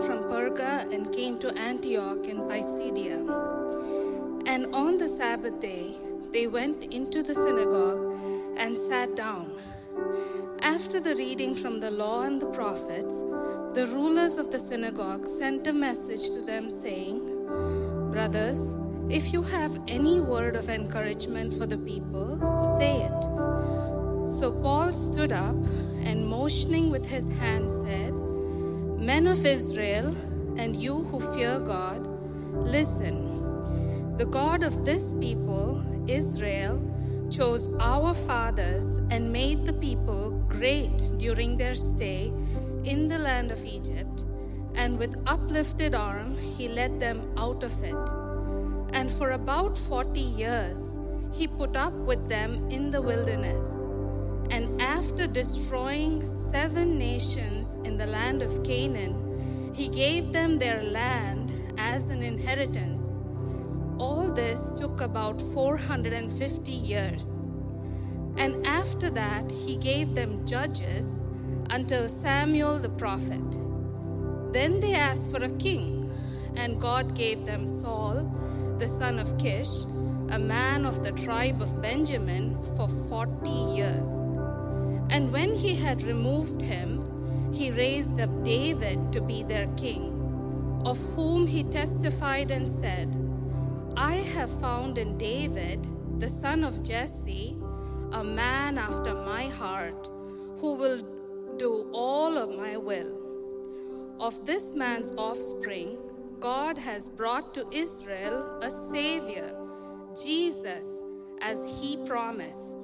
from Perga and came to Antioch in Pisidia. And on the Sabbath day, they went into the synagogue and sat down. After the reading from the law and the prophets, the rulers of the synagogue sent a message to them saying, Brothers, if you have any word of encouragement for the people, say it. So Paul stood up and motioning with his hand said, Men of Israel, and you who fear God, listen. The God of this people, Israel, chose our fathers and made the people great during their stay in the land of Egypt, and with uplifted arm he led them out of it. And for about 40 years he put up with them in the wilderness. And after destroying seven nations in the land of Canaan, he gave them their land as an inheritance. All this took about 450 years. And after that, he gave them judges until Samuel the prophet. Then they asked for a king, and God gave them Saul, the son of Kish, a man of the tribe of Benjamin, for 40 years. And when he had removed him, he raised up David to be their king, of whom he testified and said, I have found in David, the son of Jesse, a man after my heart, who will do all of my will. Of this man's offspring, God has brought to Israel a Savior, Jesus, as he promised.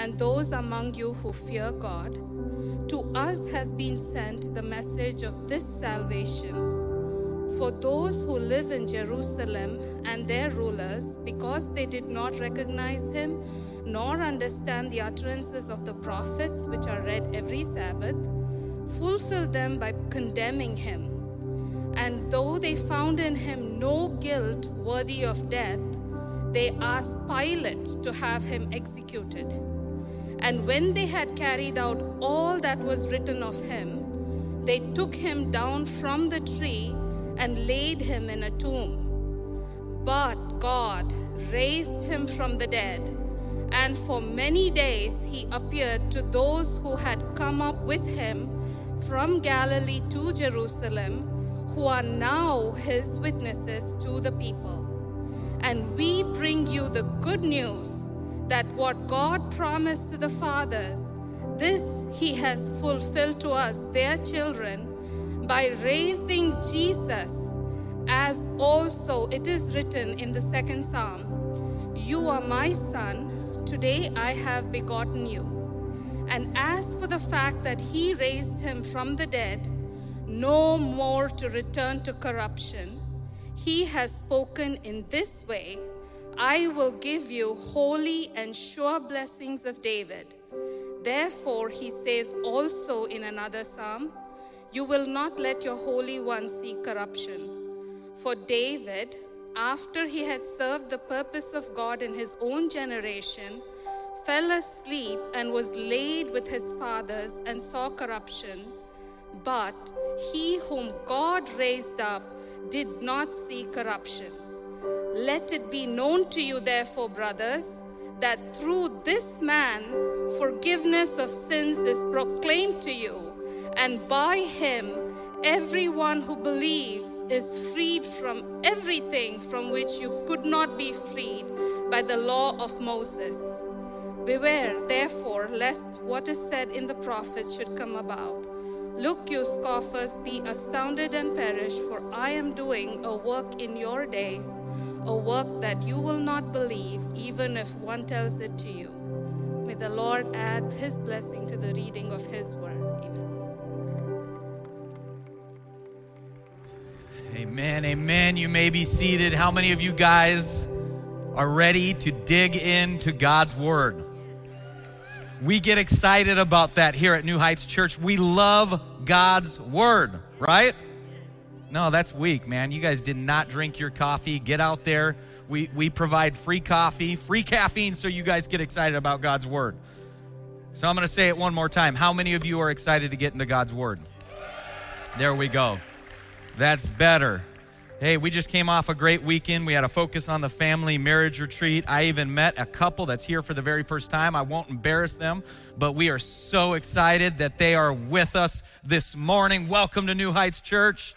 and those among you who fear God, to us has been sent the message of this salvation. For those who live in Jerusalem and their rulers, because they did not recognize him nor understand the utterances of the prophets, which are read every Sabbath, fulfilled them by condemning him. And though they found in him no guilt worthy of death, they asked Pilate to have him executed. And when they had carried out all that was written of him, they took him down from the tree and laid him in a tomb. But God raised him from the dead, and for many days he appeared to those who had come up with him from Galilee to Jerusalem, who are now his witnesses to the people. And we bring you the good news that what God promised to the fathers, this he has fulfilled to us, their children, by raising Jesus, as also it is written in the second psalm You are my son, today I have begotten you. And as for the fact that he raised him from the dead, no more to return to corruption, he has spoken in this way I will give you holy and sure blessings of David. Therefore, he says also in another psalm, You will not let your Holy One see corruption. For David, after he had served the purpose of God in his own generation, fell asleep and was laid with his fathers and saw corruption. But he whom God raised up did not see corruption. Let it be known to you, therefore, brothers, that through this man forgiveness of sins is proclaimed to you, and by him everyone who believes is freed from everything from which you could not be freed by the law of Moses. Beware, therefore, lest what is said in the prophets should come about. Look, you scoffers, be astounded and perish, for I am doing a work in your days, a work that you will not believe, even if one tells it to you. May the Lord add his blessing to the reading of his word. Amen. Amen. Amen. You may be seated. How many of you guys are ready to dig into God's word? We get excited about that here at New Heights Church. We love God's word, right? No, that's weak, man. You guys did not drink your coffee. Get out there. We, we provide free coffee, free caffeine, so you guys get excited about God's word. So I'm going to say it one more time. How many of you are excited to get into God's word? There we go. That's better. Hey, we just came off a great weekend. We had a focus on the family marriage retreat. I even met a couple that's here for the very first time. I won't embarrass them, but we are so excited that they are with us this morning. Welcome to New Heights Church.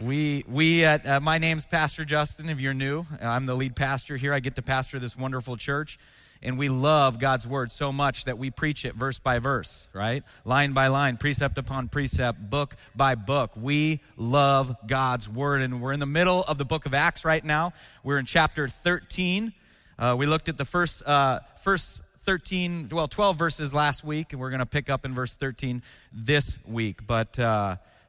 We, we at, uh, my name's Pastor Justin. If you're new, I'm the lead pastor here. I get to pastor this wonderful church and we love God's word so much that we preach it verse by verse, right? Line by line, precept upon precept, book by book. We love God's word, and we're in the middle of the book of Acts right now. We're in chapter 13. Uh, we looked at the first, uh, first 13, well, 12 verses last week, and we're going to pick up in verse 13 this week. But,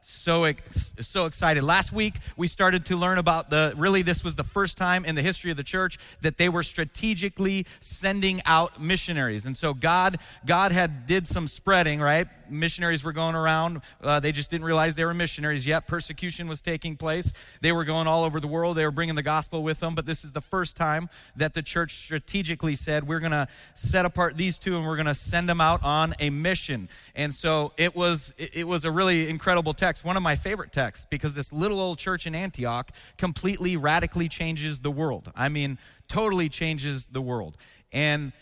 so so excited. Last week we started to learn about the really this was the first time in the history of the church that they were strategically sending out missionaries. And so God God had did some spreading, right? Missionaries were going around. Uh, they just didn't realize they were missionaries yet. Persecution was taking place. They were going all over the world. They were bringing the gospel with them. But this is the first time that the church strategically said, we're going to set apart these two and we're going to send them out on a mission. And so it was, it was a really incredible text. One of my favorite texts because this little old church in Antioch completely, radically changes the world. I mean, totally changes the world. And,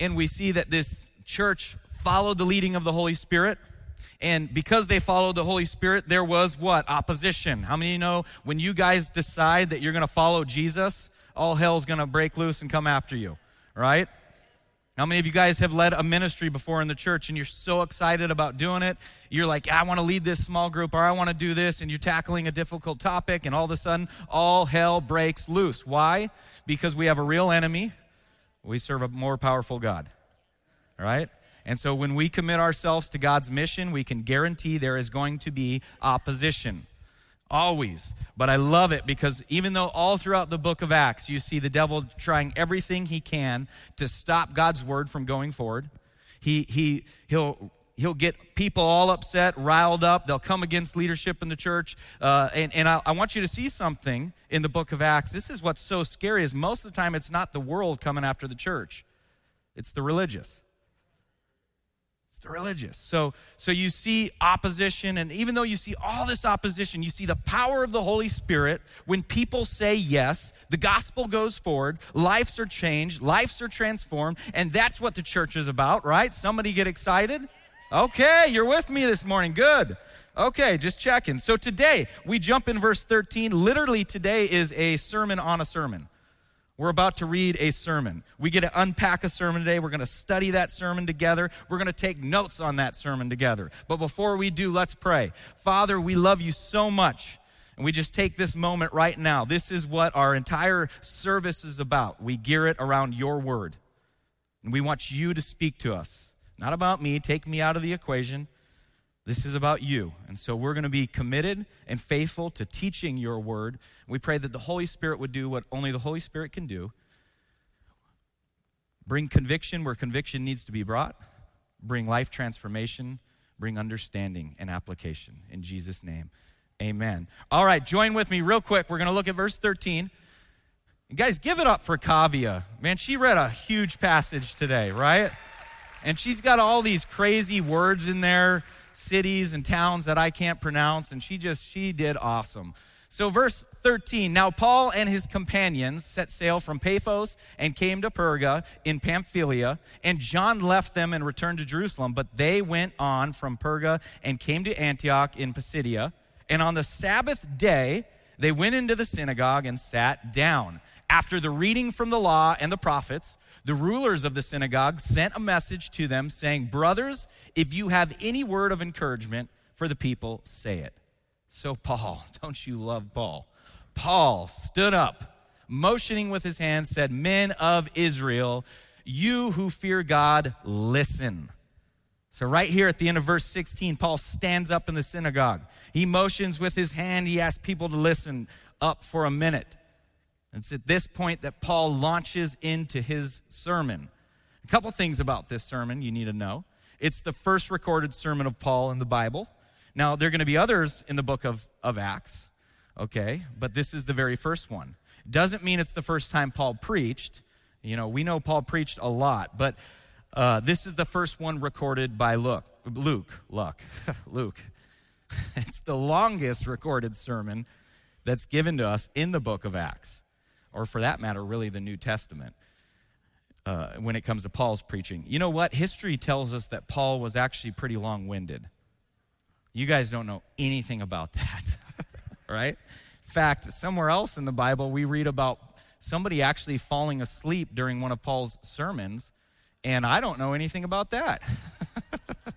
and we see that this church followed the leading of the Holy Spirit. And because they followed the Holy Spirit, there was what? Opposition. How many you know when you guys decide that you're going to follow Jesus, all hell's going to break loose and come after you, right? How many of you guys have led a ministry before in the church and you're so excited about doing it? You're like, I want to lead this small group or I want to do this, and you're tackling a difficult topic, and all of a sudden, all hell breaks loose. Why? Because we have a real enemy. We serve a more powerful God, right? And so when we commit ourselves to God's mission, we can guarantee there is going to be opposition. Always. But I love it because even though all throughout the book of Acts you see the devil trying everything he can to stop God's word from going forward, he, he, he'll, he'll get people all upset, riled up. They'll come against leadership in the church. Uh, and and I, I, want you to see something in the book of Acts. This is what's so scary is most of the time it's not the world coming after the church. It's the religious. It's the religious. So, so you see opposition, and even though you see all this opposition, you see the power of the Holy Spirit. When people say yes, the gospel goes forward, lives are changed, lives are transformed, and that's what the church is about, right? Somebody get excited? Okay, you're with me this morning. Good. Okay, just checking. So today, we jump in verse 13. Literally, today is a sermon on a sermon. We're about to read a sermon. We get to unpack a sermon today. We're going to study that sermon together. We're going to take notes on that sermon together. But before we do, let's pray. Father, we love you so much. And we just take this moment right now. This is what our entire service is about. We gear it around your word. And we want you to speak to us. Not about me. Take me out of the equation. This is about you. And so we're going to be committed and faithful to teaching your word. We pray that the Holy Spirit would do what only the Holy Spirit can do bring conviction where conviction needs to be brought, bring life transformation, bring understanding and application. In Jesus' name, amen. All right, join with me real quick. We're going to look at verse 13. guys, give it up for Kavia. Man, she read a huge passage today, right? And she's got all these crazy words in there cities and towns that I can't pronounce, and she just, she did awesome. So, verse 13 Now Paul and his companions set sail from Paphos and came to Perga in Pamphylia, and John left them and returned to Jerusalem. But they went on from Perga and came to Antioch in Pisidia. And on the Sabbath day, they went into the synagogue and sat down. After the reading from the law and the prophets, the rulers of the synagogue sent a message to them saying, Brothers, if you have any word of encouragement for the people, say it. So, Paul, don't you love Paul? Paul stood up motioning with his hand, said, Men of Israel, you who fear God, listen. So, right here at the end of verse 16, Paul stands up in the synagogue. He motions with his hand. He asks people to listen up for a minute. It's at this point that Paul launches into his sermon. A couple things about this sermon you need to know. It's the first recorded sermon of Paul in the Bible. Now, there are going to be others in the book of, of Acts, okay, but this is the very first one. Doesn't mean it's the first time Paul preached. You know, we know Paul preached a lot, but uh, this is the first one recorded by Luke. Luke, Luke, Luke. it's the longest recorded sermon that's given to us in the book of Acts, or for that matter, really the New Testament. Uh, when it comes to Paul's preaching, you know what? History tells us that Paul was actually pretty long winded. You guys don't know anything about that, right? In fact, somewhere else in the Bible, we read about somebody actually falling asleep during one of Paul's sermons, and I don't know anything about that.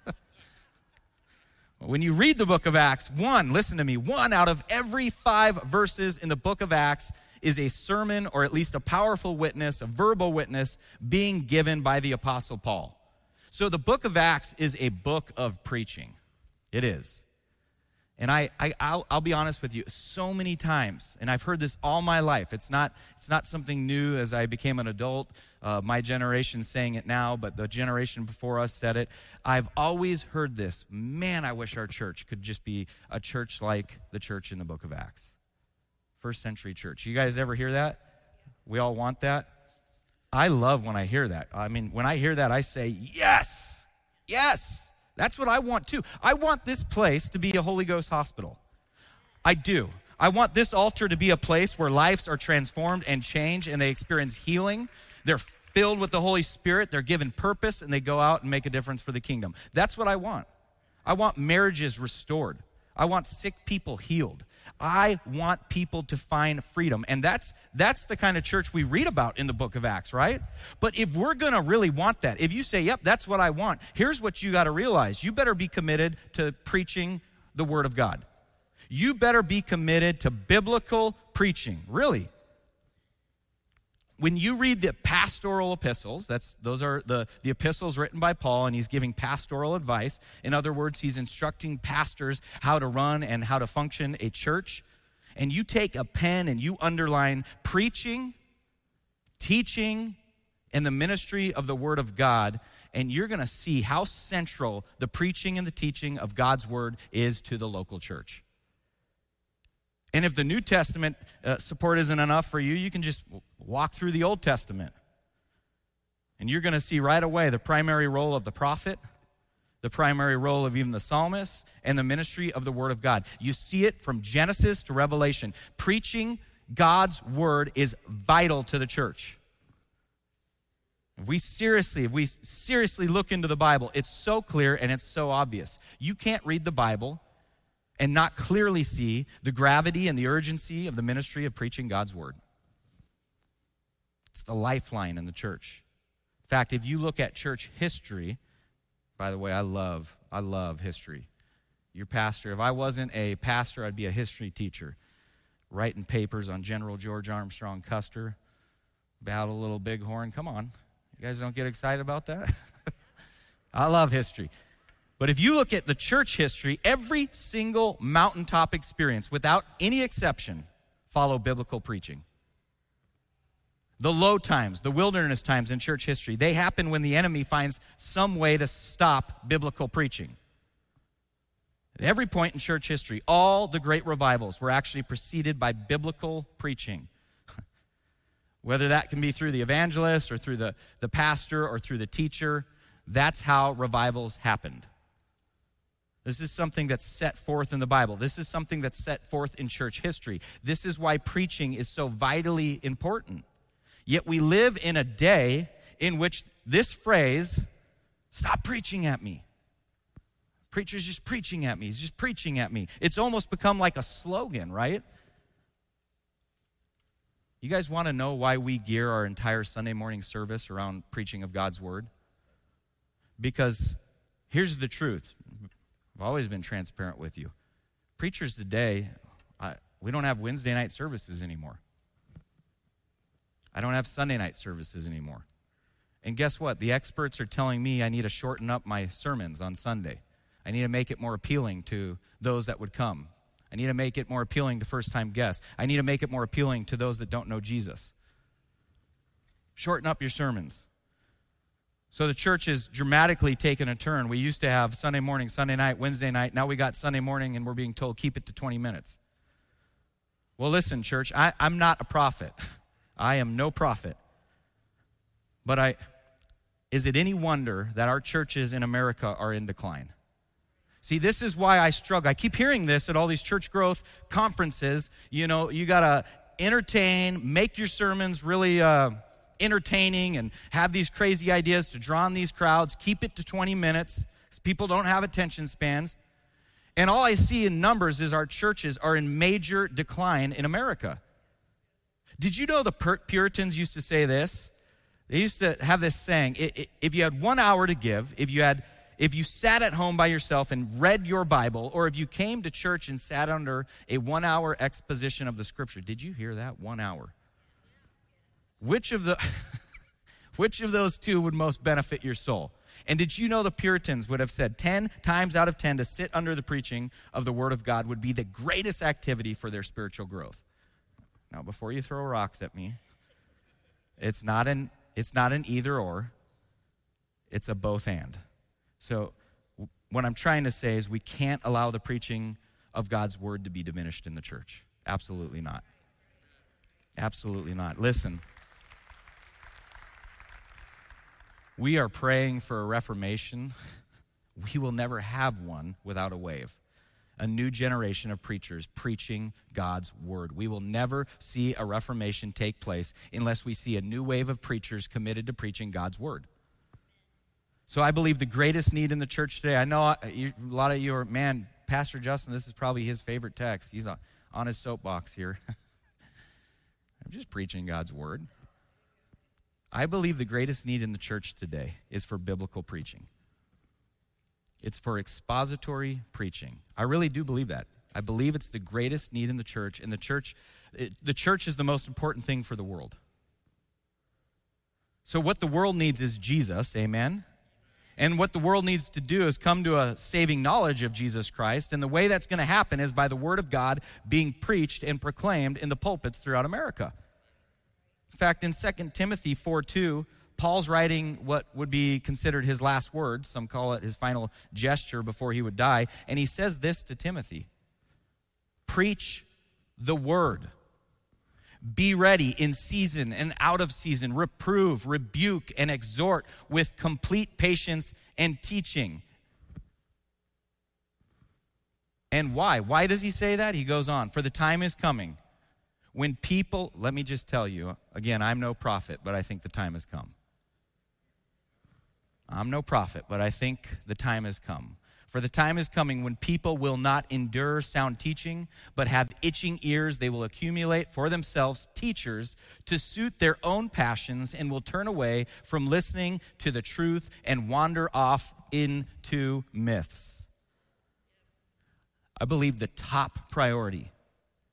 when you read the book of Acts, one, listen to me, one out of every five verses in the book of Acts is a sermon or at least a powerful witness, a verbal witness being given by the Apostle Paul. So the book of Acts is a book of preaching. It is. And I, I will I'll be honest with you, so many times, and I've heard this all my life. It's not, it's not something new as I became an adult. Uh, my generation saying it now, but the generation before us said it. I've always heard this. Man, I wish our church could just be a church like the church in the book of Acts. First century church. You guys ever hear that? We all want that? I love when I hear that. I mean, when I hear that, I say, yes, yes. That's what I want too. I want this place to be a Holy Ghost hospital. I do. I want this altar to be a place where lives are transformed and changed and they experience healing. They're filled with the Holy Spirit, they're given purpose, and they go out and make a difference for the kingdom. That's what I want. I want marriages restored. I want sick people healed. I want people to find freedom. And that's that's the kind of church we read about in the book of Acts, right? But if we're going to really want that, if you say, "Yep, that's what I want." Here's what you got to realize. You better be committed to preaching the word of God. You better be committed to biblical preaching. Really when you read the pastoral epistles, that's those are the, the epistles written by Paul, and he's giving pastoral advice. In other words, he's instructing pastors how to run and how to function a church. And you take a pen and you underline preaching, teaching, and the ministry of the Word of God, and you're going to see how central the preaching and the teaching of God's Word is to the local church. And if the New Testament uh, support isn't enough for you, you can just walk through the Old Testament. And you're going to see right away the primary role of the prophet, the primary role of even the psalmist, and the ministry of the Word of God. You see it from Genesis to Revelation. Preaching God's Word is vital to the church. If we seriously, if we seriously look into the Bible, it's so clear and it's so obvious. You can't read the Bible and not clearly see the gravity and the urgency of the ministry of preaching God's word. It's the lifeline in the church. In fact, if you look at church history, by the way, I love I love history. Your pastor, if I wasn't a pastor, I'd be a history teacher, writing papers on General George Armstrong Custer, battle a little bighorn. Come on. You guys don't get excited about that? I love history. But if you look at the church history, every single mountaintop experience, without any exception, follow biblical preaching. The low times, the wilderness times in church history, they happen when the enemy finds some way to stop biblical preaching. At every point in church history, all the great revivals were actually preceded by biblical preaching. Whether that can be through the evangelist or through the, the pastor or through the teacher, that's how revivals happened. This is something that's set forth in the Bible. This is something that's set forth in church history. This is why preaching is so vitally important. Yet we live in a day in which this phrase, stop preaching at me. Preacher's just preaching at me. He's just preaching at me. It's almost become like a slogan, right? You guys want to know why we gear our entire Sunday morning service around preaching of God's word? Because here's the truth I've always been transparent with you. Preachers today, I, we don't have Wednesday night services anymore. I don't have Sunday night services anymore. And guess what? The experts are telling me I need to shorten up my sermons on Sunday. I need to make it more appealing to those that would come. I need to make it more appealing to first time guests. I need to make it more appealing to those that don't know Jesus. Shorten up your sermons. So the church has dramatically taken a turn. We used to have Sunday morning, Sunday night, Wednesday night. Now we got Sunday morning and we're being told keep it to 20 minutes. Well, listen, church, I, I'm not a prophet. I am no prophet. But I, is it any wonder that our churches in America are in decline? See, this is why I struggle. I keep hearing this at all these church growth conferences. You know, you got to entertain, make your sermons really uh, entertaining, and have these crazy ideas to draw in these crowds. Keep it to 20 minutes because people don't have attention spans. And all I see in numbers is our churches are in major decline in America. Did you know the Puritans used to say this? They used to have this saying if you had one hour to give, if you had if you sat at home by yourself and read your Bible, or if you came to church and sat under a one hour exposition of the scripture, did you hear that? One hour. Which of the which of those two would most benefit your soul? And did you know the Puritans would have said 10 times out of 10 to sit under the preaching of the Word of God would be the greatest activity for their spiritual growth? Now, before you throw rocks at me, it's not an it's not an either or, it's a both and. So, what I'm trying to say is we can't allow the preaching of God's word to be diminished in the church. Absolutely not. Absolutely not. Listen, we are praying for a reformation. We will never have one without a wave a new generation of preachers preaching God's word. We will never see a reformation take place unless we see a new wave of preachers committed to preaching God's word. So I believe the greatest need in the church today, I know uh, a lot of you are, man, Pastor Justin, this is probably his favorite text. He's uh, on his soapbox here. I'm just preaching God's word. I believe the greatest need in the church today is for biblical preaching. It's for expository preaching. I really do believe that. I believe it's the greatest need in the church, and the church, it, the church is the most important thing for the world. So, what the world needs is Jesus, amen? And what the world needs to do is come to a saving knowledge of Jesus Christ. And the way that's going to happen is by the Word of God being preached and proclaimed in the pulpits throughout America. Fact, in 2 Timothy 4 2, Paul's writing what would be considered his last words. Some call it his final gesture before he would die. And he says this to Timothy Preach the word. Be ready in season and out of season. Reprove, rebuke, and exhort with complete patience and teaching. And why? Why does he say that? He goes on, For the time is coming when people, let me just tell you, again, I'm no prophet, but I think the time has come I'm no prophet, but I think the time has come. For the time is coming when people will not endure sound teaching, but have itching ears. They will accumulate for themselves teachers to suit their own passions and will turn away from listening to the truth and wander off into myths. I believe the top priority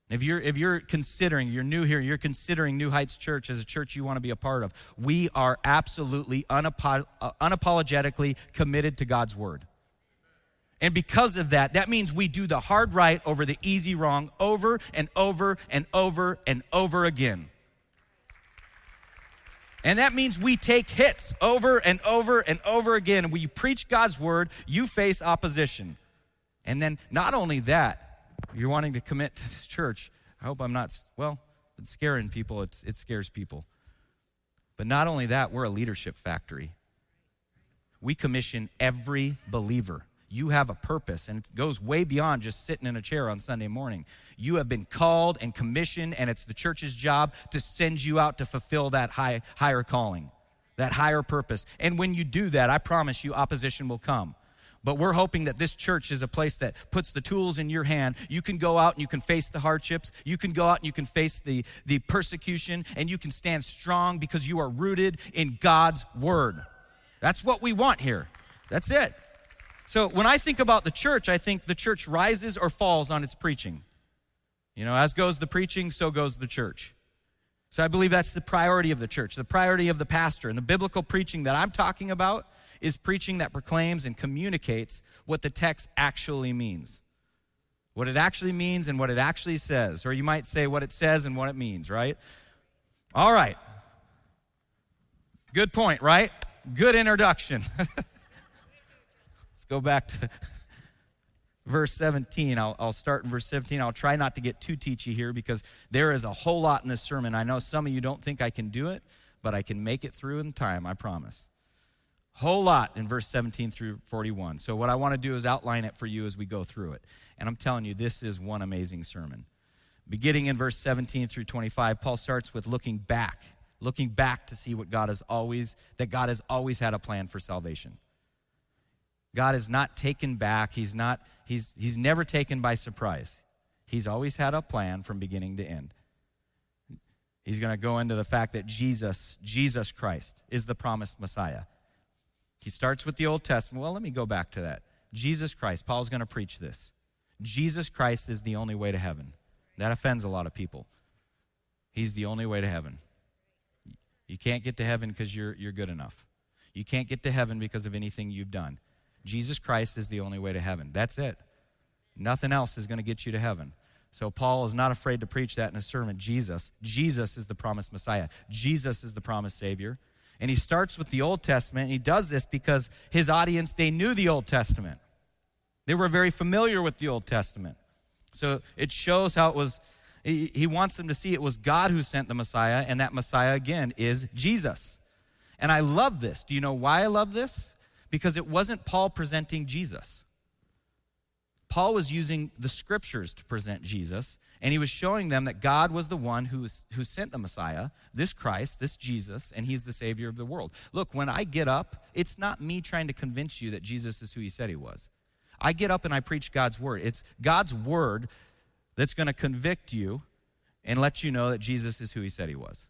if you're, if you're considering, you're new here, you're considering New Heights Church as a church you want to be a part of, we are absolutely uh, unapologetically committed to God's Word. And because of that, that means we do the hard right over the easy wrong over and over and over and over again. And that means we take hits over and over and over again. When you preach God's word, you face opposition. And then not only that, you're wanting to commit to this church. I hope I'm not, well, it's scaring people, it's, it scares people. But not only that, we're a leadership factory. We commission every believer. You have a purpose, and it goes way beyond just sitting in a chair on Sunday morning. You have been called and commissioned, and it's the church's job to send you out to fulfill that high, higher calling, that higher purpose. And when you do that, I promise you, opposition will come. But we're hoping that this church is a place that puts the tools in your hand. You can go out and you can face the hardships. You can go out and you can face the, the persecution and you can stand strong because you are rooted in God's word. That's what we want here. That's it. So when I think about the church, I think the church rises or falls on its preaching. You know, as goes the preaching, so goes the church. So I believe that's the priority of the church, the priority of the pastor. And the biblical preaching that I'm talking about is preaching that proclaims and communicates what the text actually means. What it actually means and what it actually says. Or you might say what it says and what it means, right? All right. Good point, right? Good introduction. Let's go back to verse 17. I'll, I'll start in verse 17. I'll try not to get too teachy here because there is a whole lot in this sermon. I know some of you don't think I can do it, but I can make it through in time, I promise. Whole lot in verse 17 through 41. So, what I want to do is outline it for you as we go through it. And I'm telling you, this is one amazing sermon. Beginning in verse 17 through 25, Paul starts with looking back, looking back to see what God has always, that God has always had a plan for salvation. God is not taken back. He's not, he's, he's never taken by surprise. He's always had a plan from beginning to end. He's going to go into the fact that Jesus, Jesus Christ, is the promised Messiah. He starts with the Old Testament. Well, let me go back to that. Jesus Christ, Paul's going to preach this. Jesus Christ is the only way to heaven. That offends a lot of people. He's the only way to heaven. You can't get to heaven because you're, you're good enough. You can't get to heaven because of anything you've done. Jesus Christ is the only way to heaven. That's it. Nothing else is going to get you to heaven. So Paul is not afraid to preach that in his sermon. Jesus, Jesus is the promised Messiah. Jesus is the promised Savior. And he starts with the Old Testament. He does this because his audience, they knew the Old Testament. They were very familiar with the Old Testament. So it shows how it was, he, he wants them to see it was God who sent the Messiah, and that Messiah, again, is Jesus. And I love this. Do you know why I love this? because it wasn't Paul presenting Jesus. Paul was using the scriptures to present Jesus, and he was showing them that God was the one who, who sent the Messiah, this Christ, this Jesus, and he's the Savior of the world. Look, when I get up, it's not me trying to convince you that Jesus is who he said he was. I get up and I preach God's word. It's God's word that's going to convict you and let you know that Jesus is who he said he was,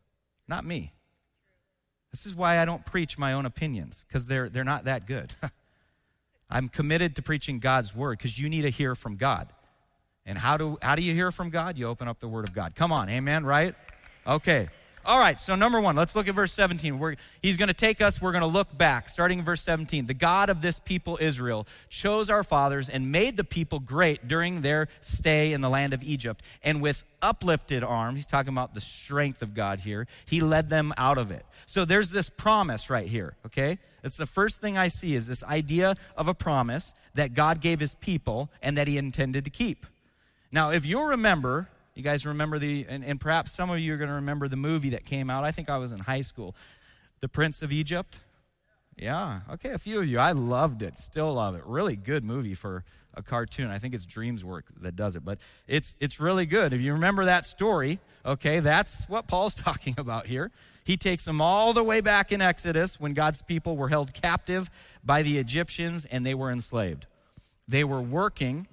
not me. This is why I don't preach my own opinions, because they're, they're not that good. I'm committed to preaching God's word because you need to hear from God. And how do, how do you hear from God? You open up the word of God. Come on, amen, right? Okay. All right, so number one, let's look at verse 17. We're, he's going to take us, we're going to look back, starting in verse 17. The God of this people, Israel, chose our fathers and made the people great during their stay in the land of Egypt. And with uplifted arm, he's talking about the strength of God here, he led them out of it. So there's this promise right here, okay? It's the first thing I see is this idea of a promise that God gave his people and that he intended to keep. Now, if you'll remember, you guys remember the, and, and perhaps some of you are going to remember the movie that came out. I think I was in high school, The Prince of Egypt. Yeah, okay, a few of you. I loved it, still love it. Really good movie for a cartoon. I think it's DreamWorks that does it, but it's it's really good. If you remember that story, okay, that's what Paul's talking about here. He takes them all the way back in Exodus when God's people were held captive by the Egyptians and they were enslaved. They were working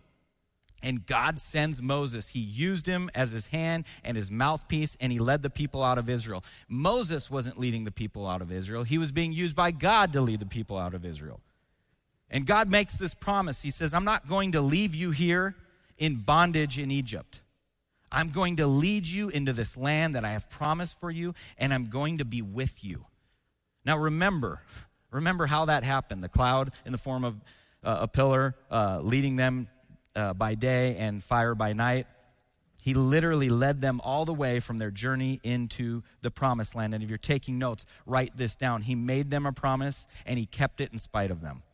and God sends Moses. He used him as his hand and his mouthpiece, and he led the people out of Israel. Moses wasn't leading the people out of Israel, he was being used by God to lead the people out of Israel. And God makes this promise. He says, I'm not going to leave you here in bondage in Egypt. I'm going to lead you into this land that I have promised for you, and I'm going to be with you. Now, remember, remember how that happened the cloud in the form of uh, a pillar uh, leading them uh, by day and fire by night. He literally led them all the way from their journey into the promised land. And if you're taking notes, write this down. He made them a promise and he kept it in spite of them.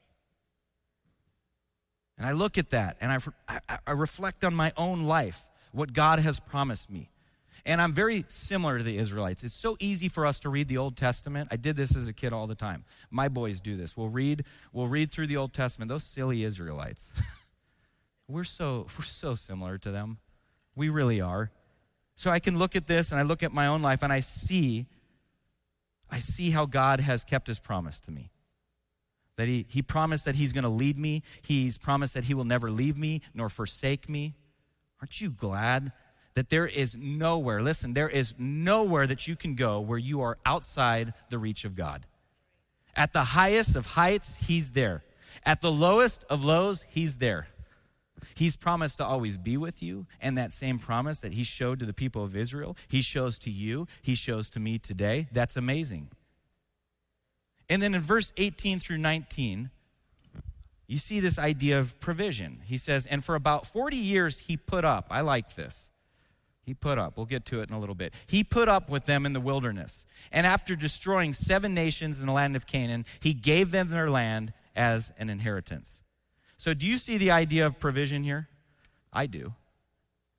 And I look at that and I, I, I reflect on my own life, what God has promised me. And I'm very similar to the Israelites. It's so easy for us to read the Old Testament. I did this as a kid all the time. My boys do this. We'll read, we'll read through the Old Testament. Those silly Israelites. We're so, we're so similar to them. We really are. So I can look at this and I look at my own life and I see, I see how God has kept his promise to me. That he, he promised that he's going to lead me. He's promised that he will never leave me nor forsake me. Aren't you glad that there is nowhere, listen, there is nowhere that you can go where you are outside the reach of God. At the highest of heights, he's there. At the lowest of lows, he's there. He's promised to always be with you, and that same promise that he showed to the people of Israel, he shows to you, he shows to me today. That's amazing. And then in verse 18 through 19, you see this idea of provision. He says, And for about 40 years he put up. I like this. He put up. We'll get to it in a little bit. He put up with them in the wilderness. And after destroying seven nations in the land of Canaan, he gave them their land as an inheritance. So, do you see the idea of provision here? I do.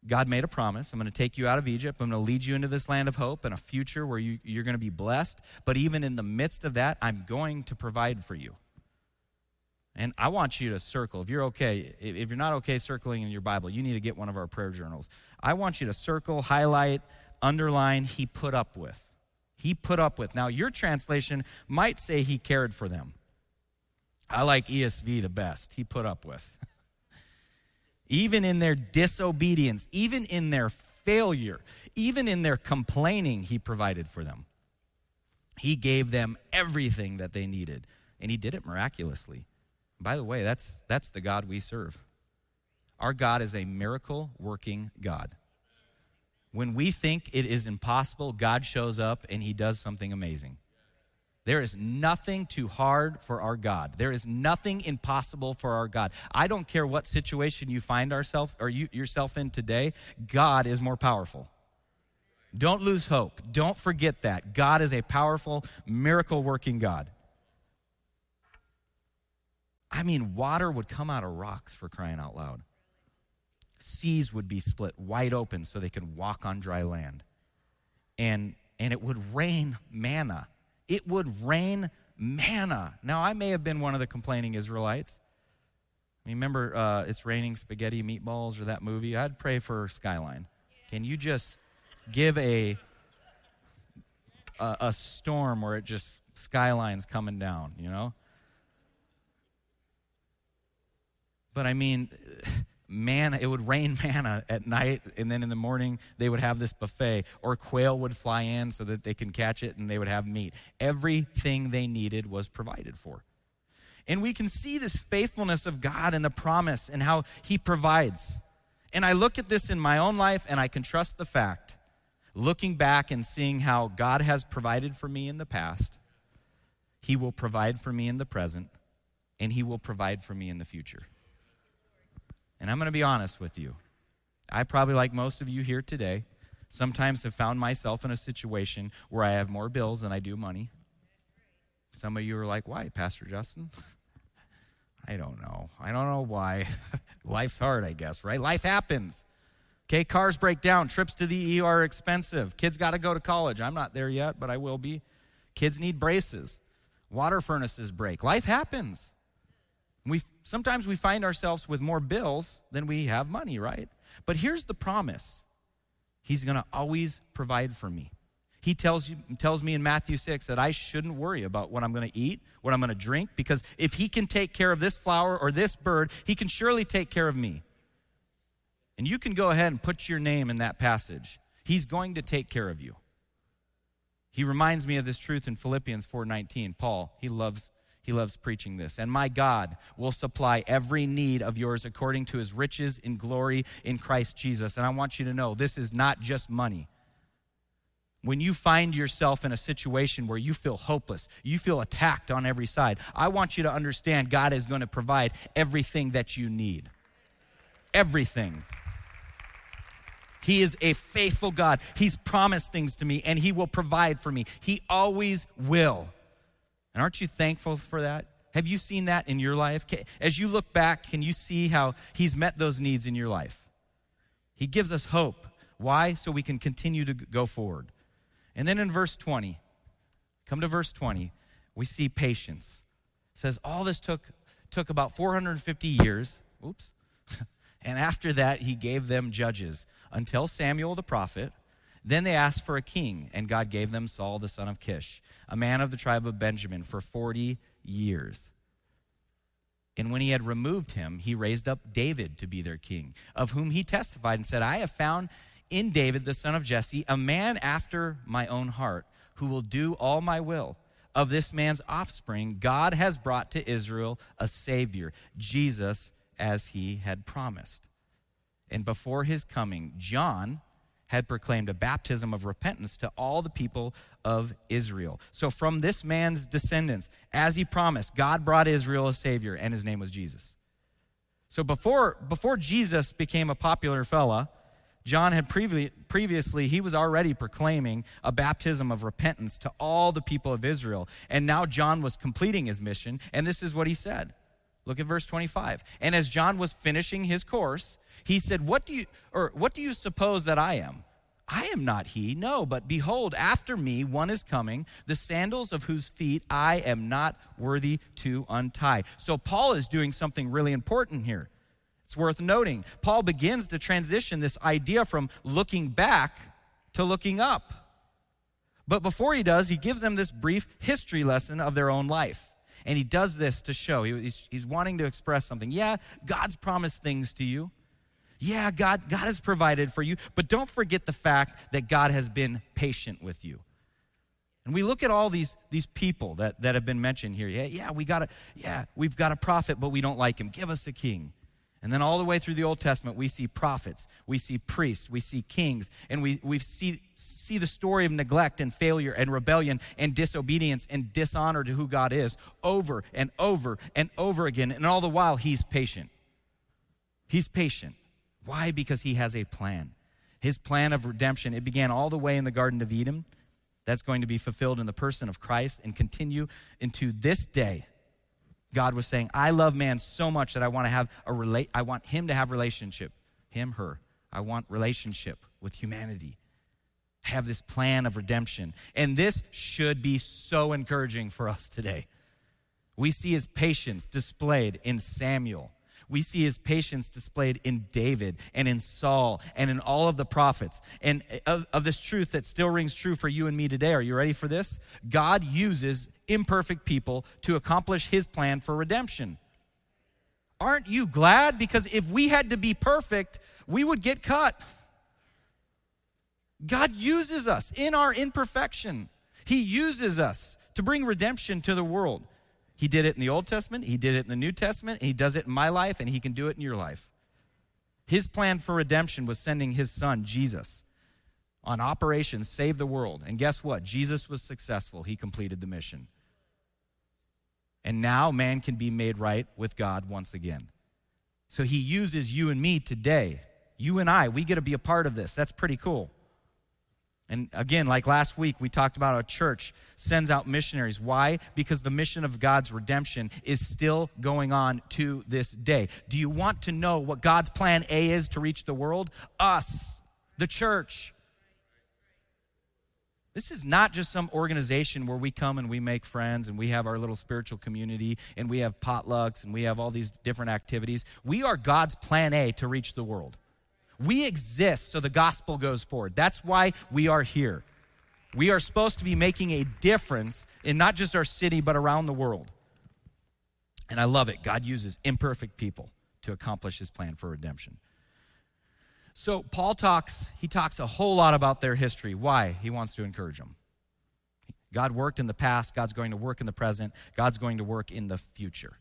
God made a promise. I'm going to take you out of Egypt. I'm going to lead you into this land of hope and a future where you, you're going to be blessed. But even in the midst of that, I'm going to provide for you. And I want you to circle. If you're okay, if you're not okay circling in your Bible, you need to get one of our prayer journals. I want you to circle, highlight, underline, he put up with. He put up with. Now, your translation might say he cared for them. I like ESV the best. He put up with. even in their disobedience, even in their failure, even in their complaining, he provided for them. He gave them everything that they needed, and he did it miraculously. By the way, that's, that's the God we serve. Our God is a miracle working God. When we think it is impossible, God shows up and he does something amazing. There is nothing too hard for our God. There is nothing impossible for our God. I don't care what situation you find ourselves or you, yourself in today, God is more powerful. Don't lose hope. Don't forget that. God is a powerful, miracle working God. I mean, water would come out of rocks for crying out loud. Seas would be split wide open so they could walk on dry land. And, and it would rain manna. It would rain manna. Now, I may have been one of the complaining Israelites. Remember, uh, it's raining spaghetti meatballs or that movie? I'd pray for Skyline. Can you just give a, a, a storm where it just skyline's coming down, you know? But I mean, manna, it would rain manna at night, and then in the morning they would have this buffet, or quail would fly in so that they can catch it and they would have meat. Everything they needed was provided for. And we can see this faithfulness of God and the promise and how He provides. And I look at this in my own life and I can trust the fact, looking back and seeing how God has provided for me in the past, He will provide for me in the present, and He will provide for me in the future. And I'm going to be honest with you. I probably, like most of you here today, sometimes have found myself in a situation where I have more bills than I do money. Some of you are like, why, Pastor Justin? I don't know. I don't know why. Life's hard, I guess, right? Life happens. Okay, cars break down, trips to the ER are expensive. Kids got to go to college. I'm not there yet, but I will be. Kids need braces. Water furnaces break. Life happens. We, sometimes we find ourselves with more bills than we have money, right? But here's the promise He's going to always provide for me. He tells, you, tells me in Matthew 6 that I shouldn't worry about what I'm going to eat, what I'm going to drink, because if He can take care of this flower or this bird, He can surely take care of me. And you can go ahead and put your name in that passage. He's going to take care of you. He reminds me of this truth in Philippians 4:19. Paul, he loves he loves preaching this. And my God will supply every need of yours according to his riches in glory in Christ Jesus. And I want you to know this is not just money. When you find yourself in a situation where you feel hopeless, you feel attacked on every side, I want you to understand God is going to provide everything that you need. Everything. He is a faithful God. He's promised things to me and He will provide for me. He always will. And aren't you thankful for that? Have you seen that in your life? As you look back, can you see how He's met those needs in your life? He gives us hope. Why? So we can continue to go forward. And then in verse 20, come to verse 20, we see patience. It says, All this took, took about 450 years. Oops. and after that, he gave them judges until Samuel the prophet. Then they asked for a king, and God gave them Saul the son of Kish a man of the tribe of Benjamin, for 40 years. And when he had removed him, he raised up David to be their king, of whom he testified and said, I have found in David, the son of Jesse, a man after my own heart, who will do all my will. Of this man's offspring, God has brought to Israel a Savior, Jesus as he had promised. And before his coming, John had proclaimed a baptism of repentance to all the people of Israel. So, from this man's descendants, as he promised, God brought Israel a Savior, and his name was Jesus. So, before, before Jesus became a popular fella, John had previ- previously, he was already proclaiming a baptism of repentance to all the people of Israel. And now John was completing his mission, and this is what he said. Look at verse 25. And as John was finishing his course, he said, What do you or what do you suppose that I am? I am not he, no, but behold, after me one is coming, the sandals of whose feet I am not worthy to untie. So Paul is doing something really important here. It's worth noting. Paul begins to transition this idea from looking back to looking up. But before he does, he gives them this brief history lesson of their own life. And he does this to show. He's, he's wanting to express something. Yeah, God's promised things to you. Yeah, God, God has provided for you. But don't forget the fact that God has been patient with you. And we look at all these, these people that, that have been mentioned here. Yeah, yeah, we got a, yeah, we've got a prophet, but we don't like him. Give us a king. And then all the way through the Old Testament, we see prophets, we see priests, we see kings, and we, we see, see the story of neglect and failure and rebellion and disobedience and dishonor to who God is over and over and over again. And all the while, He's patient. He's patient. Why? Because He has a plan. His plan of redemption, it began all the way in the Garden of Eden. That's going to be fulfilled in the person of Christ and continue into this day God was saying, I love man so much that I want to have a relate I want him to have relationship. Him, her. I want relationship with humanity. I have this plan of redemption. And this should be so encouraging for us today. We see his patience displayed in Samuel. We see his patience displayed in David and in Saul and in all of the prophets. And of, of, this truth that still rings true for you and me today. Are you ready for this? God uses imperfect people to accomplish his plan for redemption. Aren't you glad? Because if we had to be perfect, we would get cut. God uses us in our imperfection. He uses us to bring redemption to the world. He did it in the Old Testament, He did it in the New Testament, He does it in my life, and He can do it in your life. His plan for redemption was sending His Son, Jesus, on Operation Save the World. And guess what? Jesus was successful. He completed the mission. And now man can be made right with God once again. So he uses you and me today. You and I, we get to be a part of this. That's pretty cool. And again, like last week, we talked about a church sends out missionaries. Why? Because the mission of God's redemption is still going on to this day. Do you want to know what God's plan A is to reach the world? Us, the church. This is not just some organization where we come and we make friends and we have our little spiritual community and we have potlucks and we have all these different activities. We are God's plan A to reach the world. We exist so the gospel goes forward. That's why we are here. We are supposed to be making a difference in not just our city, but around the world. And I love it. God uses imperfect people to accomplish his plan for redemption. So Paul talks, he talks a whole lot about their history. Why? He wants to encourage them. God worked in the past, God's going to work in the present, God's going to work in the future.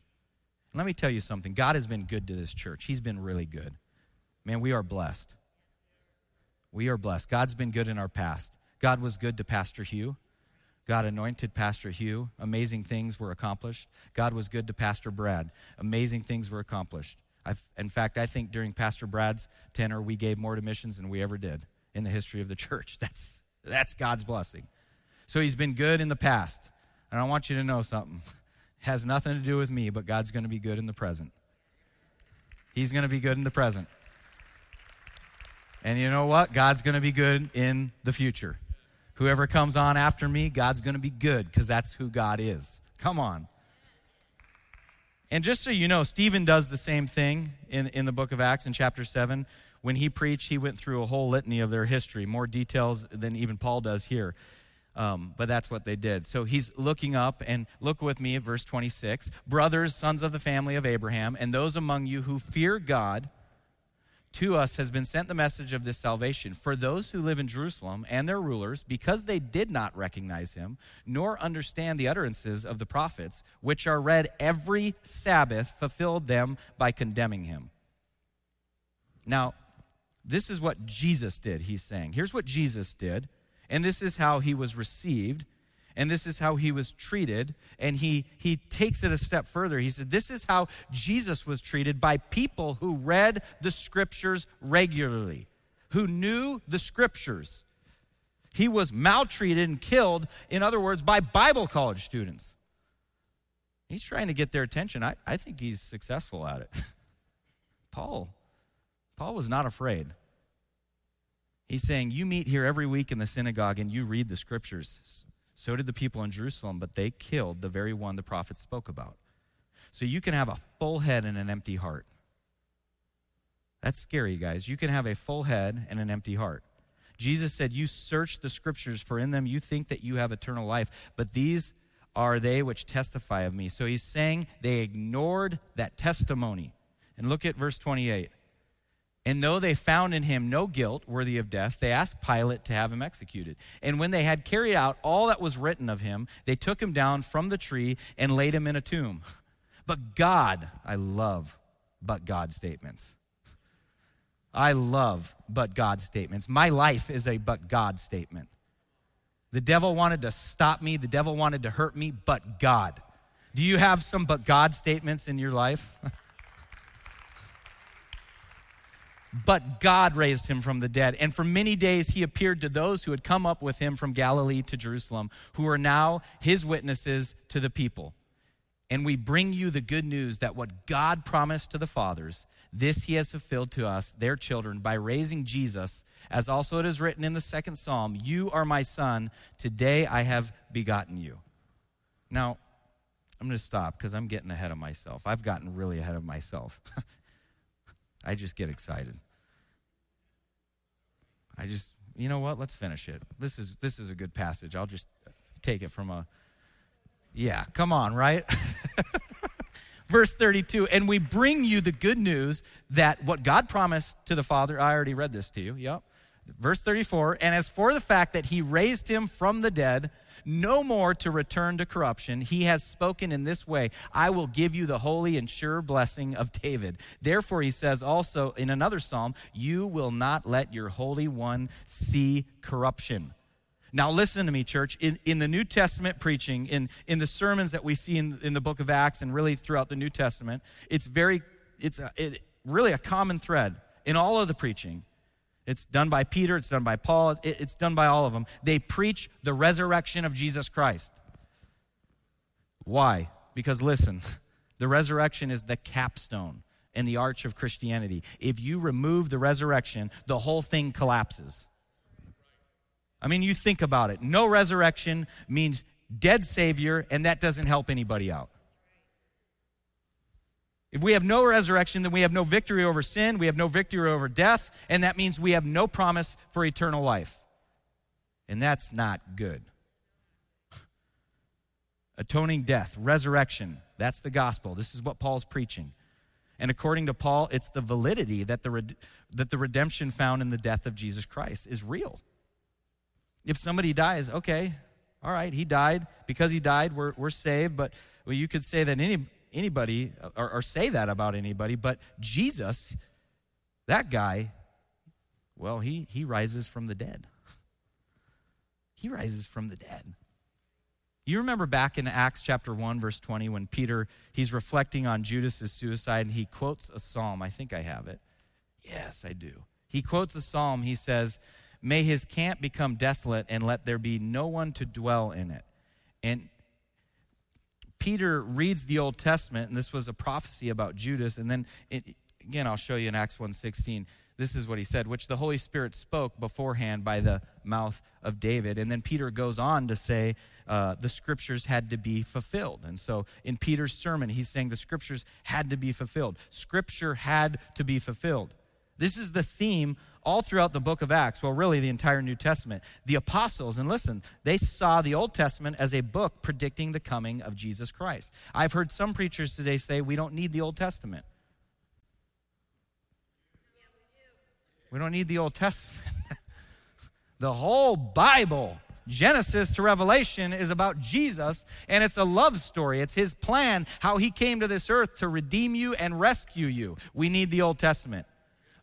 Let me tell you something God has been good to this church. He's been really good. Man, we are blessed. We are blessed. God's been good in our past. God was good to Pastor Hugh. God anointed Pastor Hugh. Amazing things were accomplished. God was good to Pastor Brad. Amazing things were accomplished. I've, in fact, I think during Pastor Brad's tenure, we gave more to missions than we ever did in the history of the church. That's, that's God's blessing. So he's been good in the past. And I want you to know something. It has nothing to do with me, but God's going to be good in the present. He's going to be good in the present. And you know what? God's going to be good in the future. Whoever comes on after me, God's going to be good because that's who God is. Come on. And just so you know, Stephen does the same thing in, in the book of Acts in chapter 7. When he preached, he went through a whole litany of their history, more details than even Paul does here. Um, but that's what they did. So he's looking up, and look with me at verse 26. Brothers, sons of the family of Abraham, and those among you who fear God, to us has been sent the message of this salvation for those who live in Jerusalem and their rulers, because they did not recognize him, nor understand the utterances of the prophets, which are read every Sabbath, fulfilled them by condemning him. Now, this is what Jesus did, he's saying. Here's what Jesus did, and this is how he was received and this is how he was treated and he he takes it a step further. He said this is how jesus was treated by people who read the scriptures regularly who knew the scriptures. He was maltreated and killed in other words by bible college students. He's trying to get their attention. I, I think he's successful at it. Paul paul was not afraid. He's saying, You meet here every week in the synagogue and you read the scriptures. So did the people in Jerusalem, but they killed the very one the prophet spoke about. So you can have a full head and an empty heart. That's scary, guys. You can have a full head and an empty heart. Jesus said, You search the scriptures, for in them you think that you have eternal life, but these are they which testify of me. So he's saying they ignored that testimony. And look at verse 28. And though they found in him no guilt worthy of death, they asked Pilate to have him executed. And when they had carried out all that was written of him, they took him down from the tree and laid him in a tomb. But God, I love but God statements. I love but God statements. My life is a but God statement. The devil wanted to stop me, the devil wanted to hurt me, but God. Do you have some but God statements in your life? But God raised him from the dead. And for many days he appeared to those who had come up with him from Galilee to Jerusalem, who are now his witnesses to the people. And we bring you the good news that what God promised to the fathers, this he has fulfilled to us, their children, by raising Jesus, as also it is written in the second psalm You are my son, today I have begotten you. Now, I'm going to stop because I'm getting ahead of myself. I've gotten really ahead of myself. I just get excited. I just, you know what? Let's finish it. This is this is a good passage. I'll just take it from a Yeah, come on, right? Verse 32, and we bring you the good news that what God promised to the Father, I already read this to you. Yep. Verse 34, and as for the fact that he raised him from the dead, no more to return to corruption. He has spoken in this way I will give you the holy and sure blessing of David. Therefore, he says also in another psalm, You will not let your Holy One see corruption. Now, listen to me, church. In, in the New Testament preaching, in, in the sermons that we see in, in the book of Acts and really throughout the New Testament, it's very, it's a, it, really a common thread in all of the preaching it's done by Peter, it's done by Paul, it's done by all of them. They preach the resurrection of Jesus Christ. Why? Because listen, the resurrection is the capstone and the arch of Christianity. If you remove the resurrection, the whole thing collapses. I mean, you think about it. No resurrection means dead Savior, and that doesn't help anybody out. If we have no resurrection, then we have no victory over sin, we have no victory over death, and that means we have no promise for eternal life. And that's not good. Atoning death, resurrection, that's the gospel. This is what Paul's preaching. And according to Paul, it's the validity that the, that the redemption found in the death of Jesus Christ is real. If somebody dies, okay, all right, he died. Because he died, we're, we're saved. But well, you could say that any, anybody or, or say that about anybody, but Jesus, that guy, well, he, he rises from the dead. He rises from the dead. You remember back in Acts chapter 1, verse 20, when Peter, he's reflecting on Judas's suicide and he quotes a psalm. I think I have it. Yes, I do. He quotes a psalm. He says, May his camp become desolate and let there be no one to dwell in it. And Peter reads the Old Testament, and this was a prophecy about Judas, and then it, again, I'll show you in Acts 1.16. This is what he said, which the Holy Spirit spoke beforehand by the mouth of David. And then Peter goes on to say uh, the scriptures had to be fulfilled. And so in Peter's sermon, he's saying the scriptures had to be fulfilled. Scripture had to be fulfilled. This is the theme all throughout the book of Acts, well, really the entire New Testament. The apostles, and listen, they saw the Old Testament as a book predicting the coming of Jesus Christ. I've heard some preachers today say we don't need the Old Testament. We don't need the Old Testament. the whole Bible, Genesis to Revelation, is about Jesus, and it's a love story. It's his plan, how he came to this earth to redeem you and rescue you. We need the Old Testament.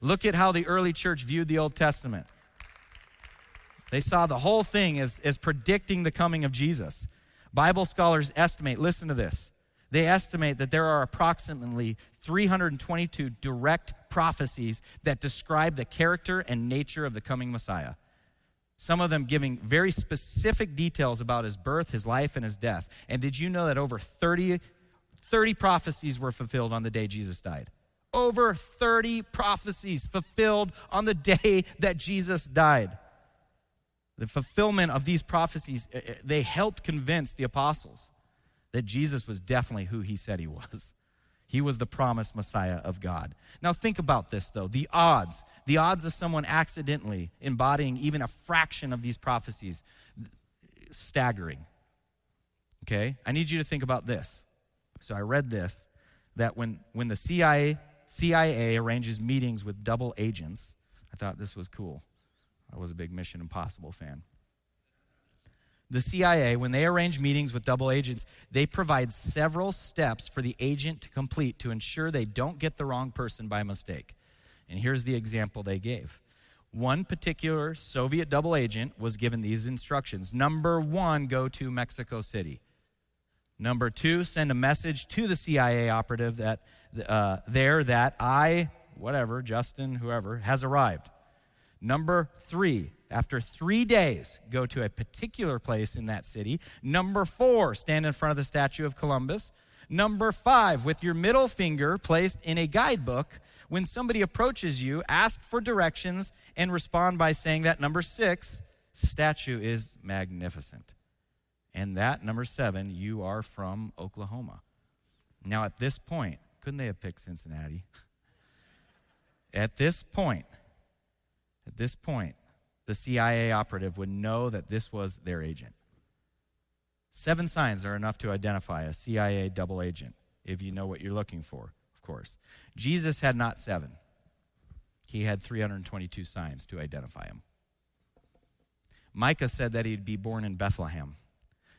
Look at how the early church viewed the Old Testament. They saw the whole thing as, as predicting the coming of Jesus. Bible scholars estimate, listen to this, they estimate that there are approximately 322 direct prophecies that describe the character and nature of the coming Messiah. Some of them giving very specific details about his birth, his life, and his death. And did you know that over 30, 30 prophecies were fulfilled on the day Jesus died? Over 30 prophecies fulfilled on the day that Jesus died. The fulfillment of these prophecies, eh, eh, they helped convince the apostles that Jesus was definitely who he said he was. He was the promised Messiah of God. Now, think about this, though. The odds, the odds of someone accidentally embodying even a fraction of these prophecies, staggering. Okay? I need you to think about this. So, I read this that when, when the CIA, CIA arranges meetings with double agents, I thought this was cool. I was a big Mission Impossible fan. The CIA, when they arrange meetings with double agents, they provide several steps for the agent to complete to ensure they don't get the wrong person by mistake. And here's the example they gave. One particular Soviet double agent was given these instructions Number one, go to Mexico City. Number two, send a message to the CIA operative that uh, there that I, whatever, Justin, whoever, has arrived. Number three, after three days, go to a particular place in that city. Number four, stand in front of the statue of Columbus. Number five, with your middle finger placed in a guidebook, when somebody approaches you, ask for directions and respond by saying that. Number six, statue is magnificent. And that, number seven, you are from Oklahoma. Now, at this point, couldn't they have picked Cincinnati? at this point, at this point, the CIA operative would know that this was their agent. Seven signs are enough to identify a CIA double agent, if you know what you're looking for, of course. Jesus had not seven, he had 322 signs to identify him. Micah said that he'd be born in Bethlehem.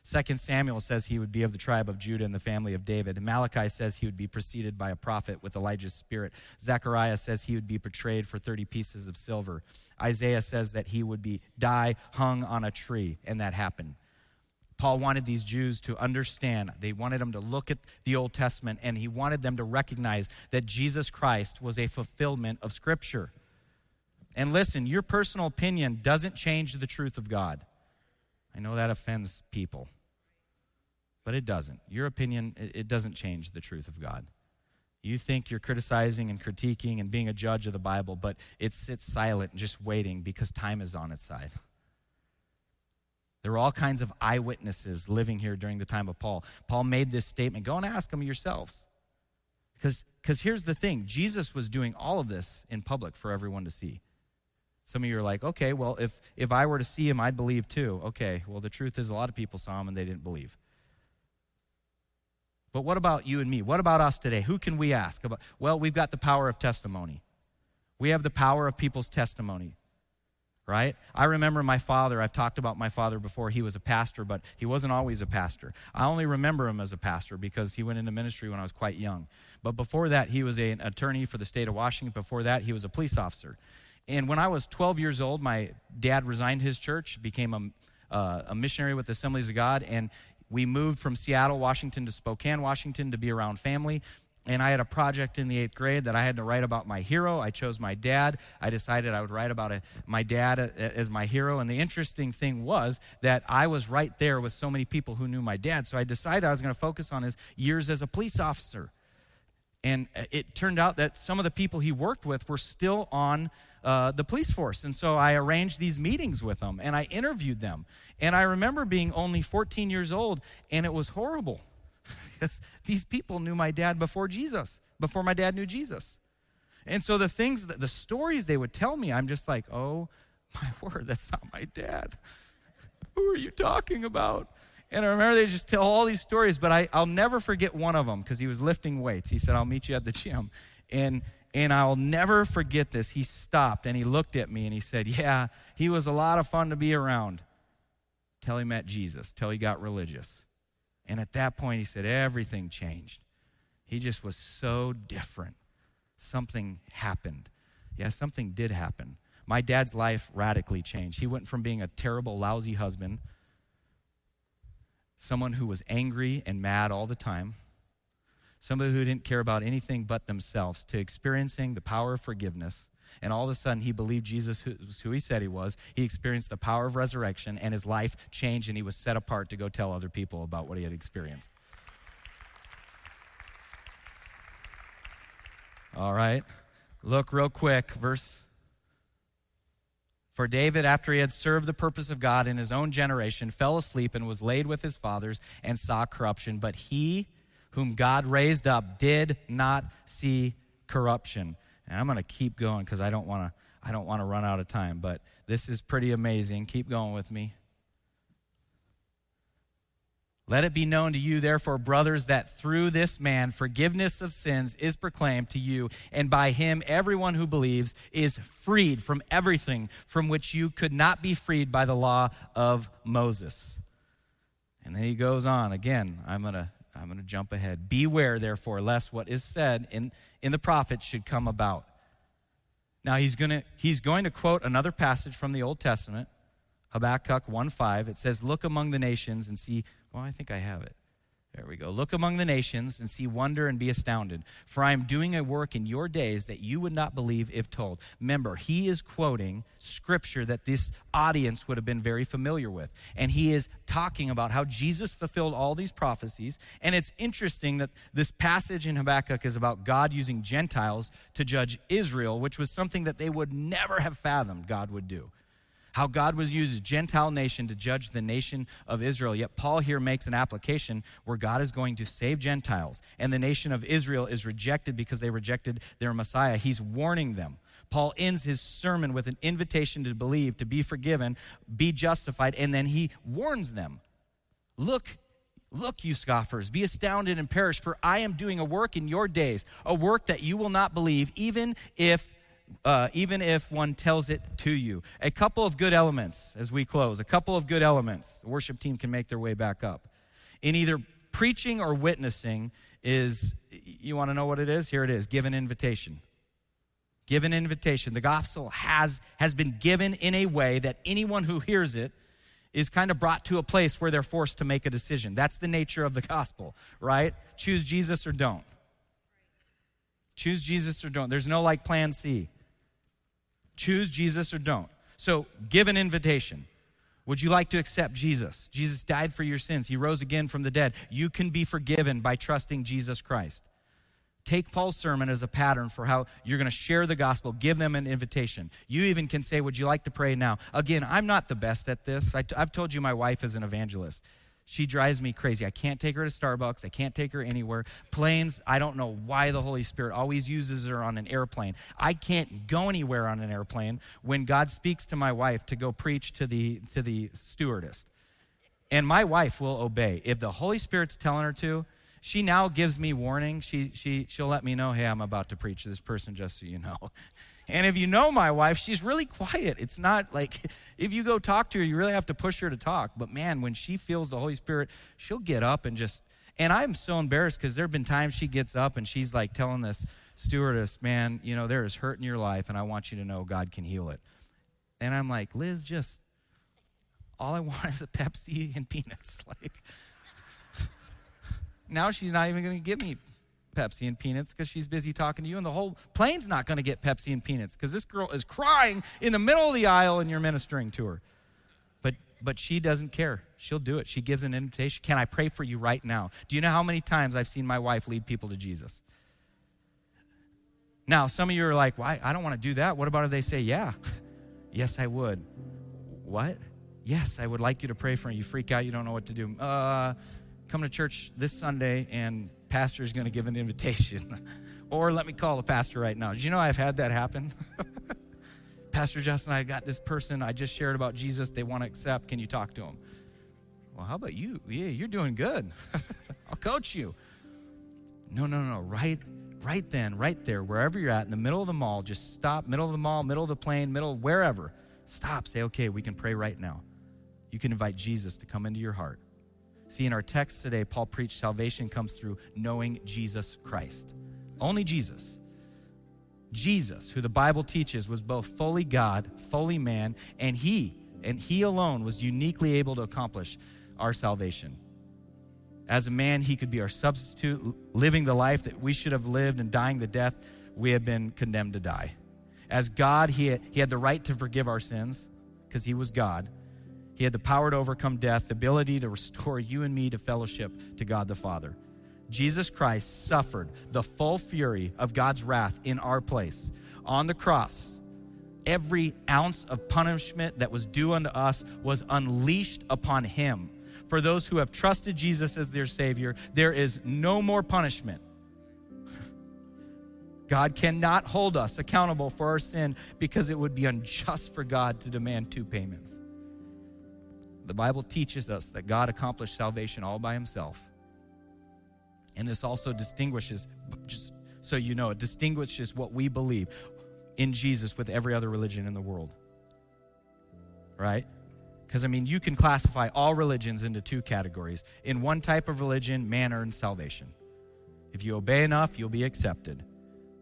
Second Samuel says he would be of the tribe of Judah and the family of David. Malachi says he would be preceded by a prophet with Elijah's spirit. Zechariah says he would be portrayed for 30 pieces of silver. Isaiah says that he would be die hung on a tree, and that happened. Paul wanted these Jews to understand. They wanted them to look at the Old Testament, and he wanted them to recognize that Jesus Christ was a fulfillment of Scripture. And listen, your personal opinion doesn't change the truth of God. I know that offends people, but it doesn't. Your opinion, it doesn't change the truth of God. You think you're criticizing and critiquing and being a judge of the Bible, but it sits silent and just waiting because time is on its side. There were all kinds of eyewitnesses living here during the time of Paul. Paul made this statement go and ask them yourselves. Because here's the thing Jesus was doing all of this in public for everyone to see. Some of you are like, okay, well, if, if I were to see him, I'd believe too. Okay, well, the truth is, a lot of people saw him and they didn't believe. But what about you and me? What about us today? Who can we ask about? Well, we've got the power of testimony. We have the power of people's testimony, right? I remember my father. I've talked about my father before. He was a pastor, but he wasn't always a pastor. I only remember him as a pastor because he went into ministry when I was quite young. But before that, he was an attorney for the state of Washington. Before that, he was a police officer. And when I was 12 years old, my dad resigned his church, became a, uh, a missionary with the Assemblies of God, and we moved from Seattle, Washington to Spokane, Washington to be around family. And I had a project in the eighth grade that I had to write about my hero. I chose my dad. I decided I would write about a, my dad uh, as my hero. And the interesting thing was that I was right there with so many people who knew my dad. So I decided I was going to focus on his years as a police officer. And uh, it turned out that some of the people he worked with were still on uh, the police force. And so I arranged these meetings with them and I interviewed them. And I remember being only 14 years old and it was horrible these people knew my dad before Jesus, before my dad knew Jesus. And so the things, the stories they would tell me, I'm just like, oh my word, that's not my dad. Who are you talking about? And I remember they just tell all these stories, but I, I'll never forget one of them because he was lifting weights. He said, I'll meet you at the gym. And And I'll never forget this. He stopped and he looked at me and he said, Yeah, he was a lot of fun to be around till he met Jesus, till he got religious. And at that point, he said, Everything changed. He just was so different. Something happened. Yeah, something did happen. My dad's life radically changed. He went from being a terrible, lousy husband, someone who was angry and mad all the time, somebody who didn't care about anything but themselves, to experiencing the power of forgiveness. And all of a sudden, he believed Jesus was who he said he was. He experienced the power of resurrection, and his life changed, and he was set apart to go tell other people about what he had experienced. All right. Look real quick, verse. For David, after he had served the purpose of God in his own generation, fell asleep and was laid with his fathers and saw corruption. But he, whom God raised up, did not see corruption. And I'm going to keep going because I don't want to. I don't want to run out of time, but this is pretty amazing. Keep going with me. Let it be known to you, therefore, brothers, that through this man forgiveness of sins is proclaimed to you, and by him everyone who believes is freed from everything from which you could not be freed by the law of Moses. And then he goes on again. I'm going to I'm going to jump ahead. Beware, therefore, lest what is said in, in the prophet should come about. Now he's going to he's going to quote another passage from the Old Testament, Habakkuk 1:5. It says, "Look among the nations and see well, I think I have it. There we go. Look among the nations and see wonder and be astounded. For I am doing a work in your days that you would not believe if told. Remember, he is quoting scripture that this audience would have been very familiar with. And he is talking about how Jesus fulfilled all these prophecies. And it's interesting that this passage in Habakkuk is about God using Gentiles to judge Israel, which was something that they would never have fathomed God would do how God was used a Gentile nation to judge the nation of Israel. Yet Paul here makes an application where God is going to save Gentiles, and the nation of Israel is rejected because they rejected their Messiah. He's warning them. Paul ends his sermon with an invitation to believe, to be forgiven, be justified, and then he warns them Look, Look, you scoffers, be astounded and perish, for I am doing a work in your days, a work that you will not believe, even if uh, even if one tells it to you. A couple of good elements as we close, a couple of good elements. The worship team can make their way back up. In either preaching or witnessing, is you want to know what it is? Here it is give an invitation. Give an invitation. The gospel has, has been given in a way that anyone who hears it is kind of brought to a place where they're forced to make a decision. That's the nature of the gospel, right? Choose Jesus or don't. Choose Jesus or don't. There's no like plan C. Choose Jesus or don't. So give an invitation. Would you like to accept Jesus? Jesus died for your sins. He rose again from the dead. You can be forgiven by trusting Jesus Christ. Take Paul's sermon as a pattern for how you're going to share the gospel. Give them an invitation. You even can say, Would you like to pray now? Again, I'm not the best at this. i I've told you my wife is an evangelist. She drives me crazy. I can't take her to Starbucks. I can't take her anywhere. Planes, I don't know why the Holy Spirit always uses her on an airplane. I can't go anywhere on an airplane when God speaks to my wife to go preach to the to the stewardess. And my wife will obey. If the Holy Spirit's telling her to, she now gives me warning. She she she'll let me know, "Hey, I'm about to preach to this person just so you know." And if you know my wife, she's really quiet. It's not like if you go talk to her, you really have to push her to talk. But man, when she feels the Holy Spirit, she'll get up and just. And I'm so embarrassed because there have been times she gets up and she's like telling this stewardess, man, you know, there is hurt in your life and I want you to know God can heal it. And I'm like, Liz, just all I want is a Pepsi and peanuts. Like, now she's not even going to give me Pepsi and peanuts because she's busy talking to you, and the whole plane's not going to get Pepsi and peanuts because this girl is crying in the middle of the aisle and you're ministering to her. But but she doesn't care. She'll do it. She gives an invitation. Can I pray for you right now? Do you know how many times I've seen my wife lead people to Jesus? Now, some of you are like, why? I don't want to do that. What about if they say, yeah? yes, I would. What? Yes, I would like you to pray for me. You freak out, you don't know what to do. Uh, come to church this Sunday and pastor is going to give an invitation. or let me call the pastor right now. Did you know I've had that happen? pastor Justin, I got this person I just shared about Jesus. They want to accept. Can you talk to them? Well, how about you? Yeah, you're doing good. I'll coach you. No, no, no. Right, right then, right there, wherever you're at, in the middle of the mall, just stop, middle of the mall, middle of the plane, middle, wherever. Stop, say, okay, we can pray right now. You can invite Jesus to come into your heart. See, in our text today, Paul preached salvation comes through knowing Jesus Christ. Only Jesus. Jesus, who the Bible teaches was both fully God, fully man, and he, and he alone was uniquely able to accomplish our salvation. As a man, he could be our substitute, living the life that we should have lived and dying the death we have been condemned to die. As God, he had, he had the right to forgive our sins because he was God. He had the power to overcome death, the ability to restore you and me to fellowship to God the Father. Jesus Christ suffered the full fury of God's wrath in our place. On the cross, every ounce of punishment that was due unto us was unleashed upon him for those who have trusted Jesus as their Savior, there is no more punishment. God cannot hold us accountable for our sin because it would be unjust for God to demand two payments. The Bible teaches us that God accomplished salvation all by himself. And this also distinguishes, just so you know, it distinguishes what we believe in Jesus with every other religion in the world. Right? Because, I mean, you can classify all religions into two categories. In one type of religion, man earns salvation. If you obey enough, you'll be accepted.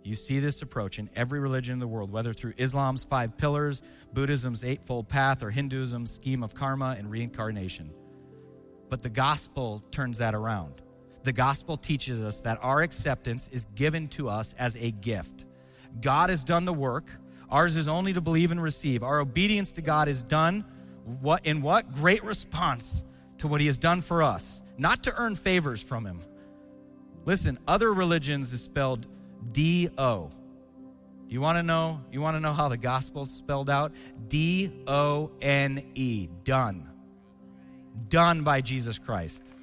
You see this approach in every religion in the world, whether through Islam's five pillars, Buddhism's eightfold path, or Hinduism's scheme of karma and reincarnation. But the gospel turns that around. The gospel teaches us that our acceptance is given to us as a gift. God has done the work, ours is only to believe and receive. Our obedience to God is done what, in what? Great response to what he has done for us, not to earn favors from him. Listen, other religions is spelled D O. You want to know? You want to know how the gospel's spelled out? D O N E. Done. Done by Jesus Christ.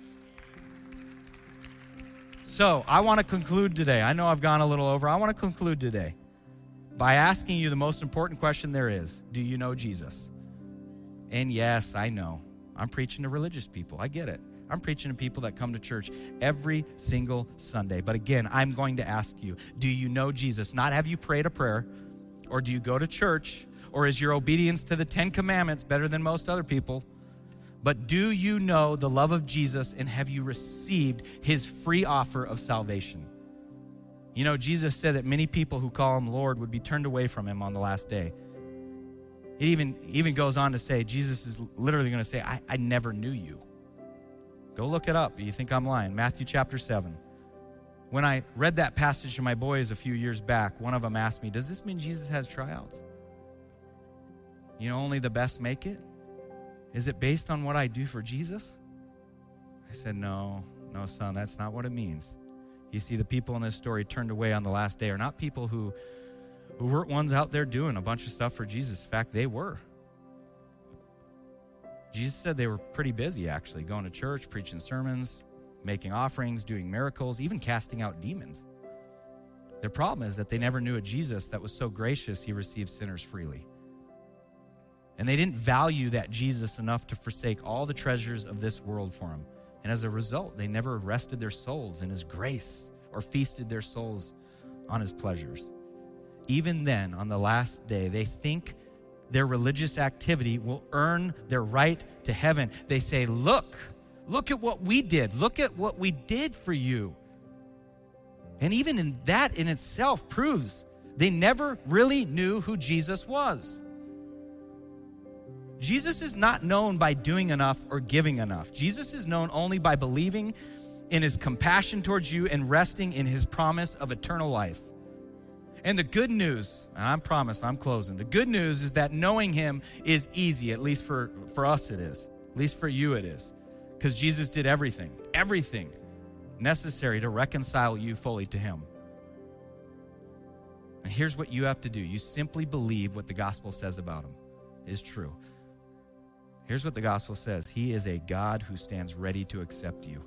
So, I want to conclude today. I know I've gone a little over. I want to conclude today by asking you the most important question there is Do you know Jesus? And yes, I know. I'm preaching to religious people. I get it. I'm preaching to people that come to church every single Sunday. But again, I'm going to ask you do you know Jesus? Not have you prayed a prayer, or do you go to church, or is your obedience to the Ten Commandments better than most other people? But do you know the love of Jesus and have you received his free offer of salvation? You know, Jesus said that many people who call him Lord would be turned away from him on the last day. It even, even goes on to say, Jesus is literally going to say, I, I never knew you. Go look it up. You think I'm lying. Matthew chapter 7. When I read that passage to my boys a few years back, one of them asked me, Does this mean Jesus has tryouts? You know, only the best make it? Is it based on what I do for Jesus? I said, No, no, son, that's not what it means. You see, the people in this story turned away on the last day are not people who who weren't ones out there doing a bunch of stuff for Jesus. In fact, they were. Jesus said they were pretty busy, actually, going to church, preaching sermons, making offerings, doing miracles, even casting out demons. Their problem is that they never knew a Jesus that was so gracious he received sinners freely. And they didn't value that Jesus enough to forsake all the treasures of this world for him. And as a result, they never rested their souls in his grace or feasted their souls on his pleasures even then, on the last day, they think their religious activity will earn their right to heaven. They say, Look, look at what we did. Look at what we did for you. And even in that in itself proves they never really knew who Jesus was. Jesus is not known by doing enough or giving enough. Jesus is known only by believing in his compassion towards you and resting in his promise of eternal life. And the good news, I promise I'm closing. The good news is that knowing him is easy, at least for, for us it is. At least for you it is. Because Jesus did everything, everything necessary to reconcile you fully to him. And here's what you have to do you simply believe what the gospel says about him is true. Here's what the gospel says He is a God who stands ready to accept you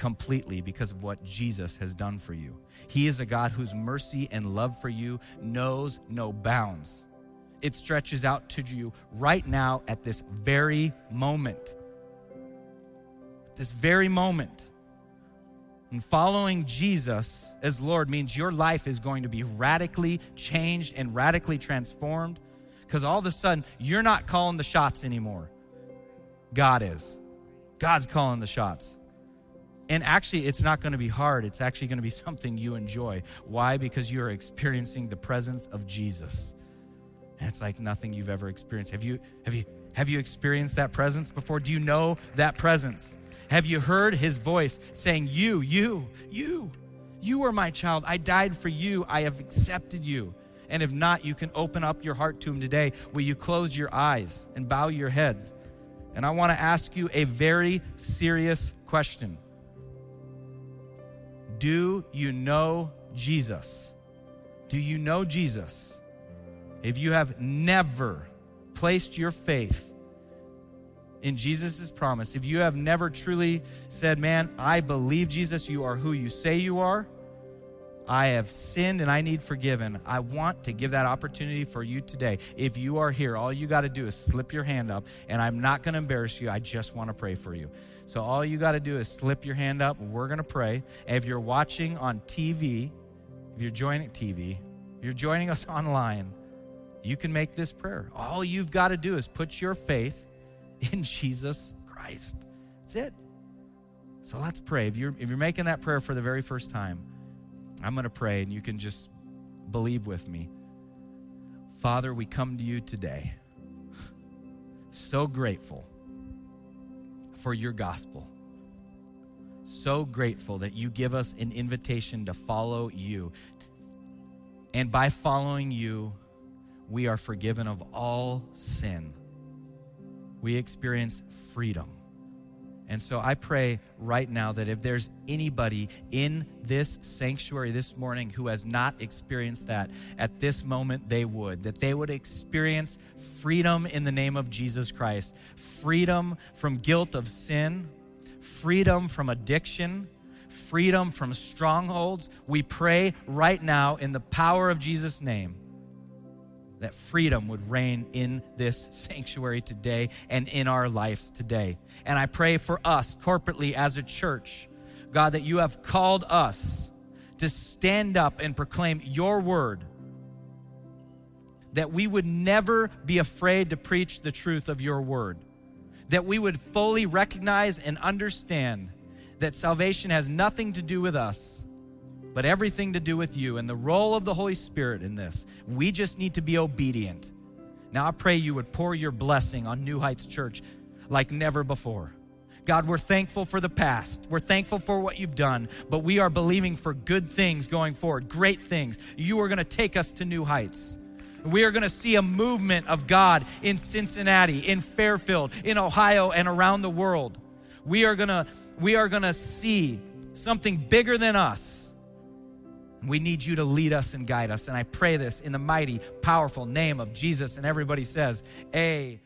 completely because of what Jesus has done for you. He is a God whose mercy and love for you knows no bounds. It stretches out to you right now at this very moment. This very moment. And following Jesus as Lord means your life is going to be radically changed and radically transformed because all of a sudden you're not calling the shots anymore. God is. God's calling the shots. And actually, it's not going to be hard. It's actually going to be something you enjoy. Why? Because you're experiencing the presence of Jesus. And it's like nothing you've ever experienced. Have you, have you, have you experienced that presence before? Do you know that presence? Have you heard his voice saying, You, you, you, you are my child. I died for you. I have accepted you. And if not, you can open up your heart to him today. Will you close your eyes and bow your heads? And I want to ask you a very serious question Do you know Jesus? Do you know Jesus? If you have never placed your faith in Jesus' promise, if you have never truly said, Man, I believe Jesus, you are who you say you are, I have sinned and I need forgiven, I want to give that opportunity for you today. If you are here, all you got to do is slip your hand up, and I'm not going to embarrass you. I just want to pray for you. So all you got to do is slip your hand up. We're going to pray. And if you're watching on TV, if you're joining TV, if you're joining us online, you can make this prayer. All you've got to do is put your faith in Jesus Christ. That's it. So let's pray. If you're, if you're making that prayer for the very first time, I'm going to pray and you can just believe with me. Father, we come to you today so grateful for your gospel. So grateful that you give us an invitation to follow you. And by following you, we are forgiven of all sin we experience freedom. And so I pray right now that if there's anybody in this sanctuary this morning who has not experienced that, at this moment they would, that they would experience freedom in the name of Jesus Christ, freedom from guilt of sin, freedom from addiction, freedom from strongholds. We pray right now in the power of Jesus' name that freedom would reign in this sanctuary today and in our lives today. And I pray for us corporately as a church, God, that you have called us to stand up and proclaim your word. That we would never be afraid to preach the truth of your word. That we would fully recognize and understand that salvation has nothing to do with us but everything to do with you and the role of the Holy Spirit in this. We just need to be obedient. Now, I pray you would pour your blessing on New Heights Church like never before. God, we're thankful for the past. We're thankful for what you've done, but we are believing for good things going forward, great things. You are going to take us to new heights. We are going to see a movement of God in Cincinnati, in Fairfield, in Ohio, and around the world. We are going to we are going to see something bigger than us we need you to lead us and guide us. And I pray this in the mighty, powerful name of Jesus. And everybody says, Amen.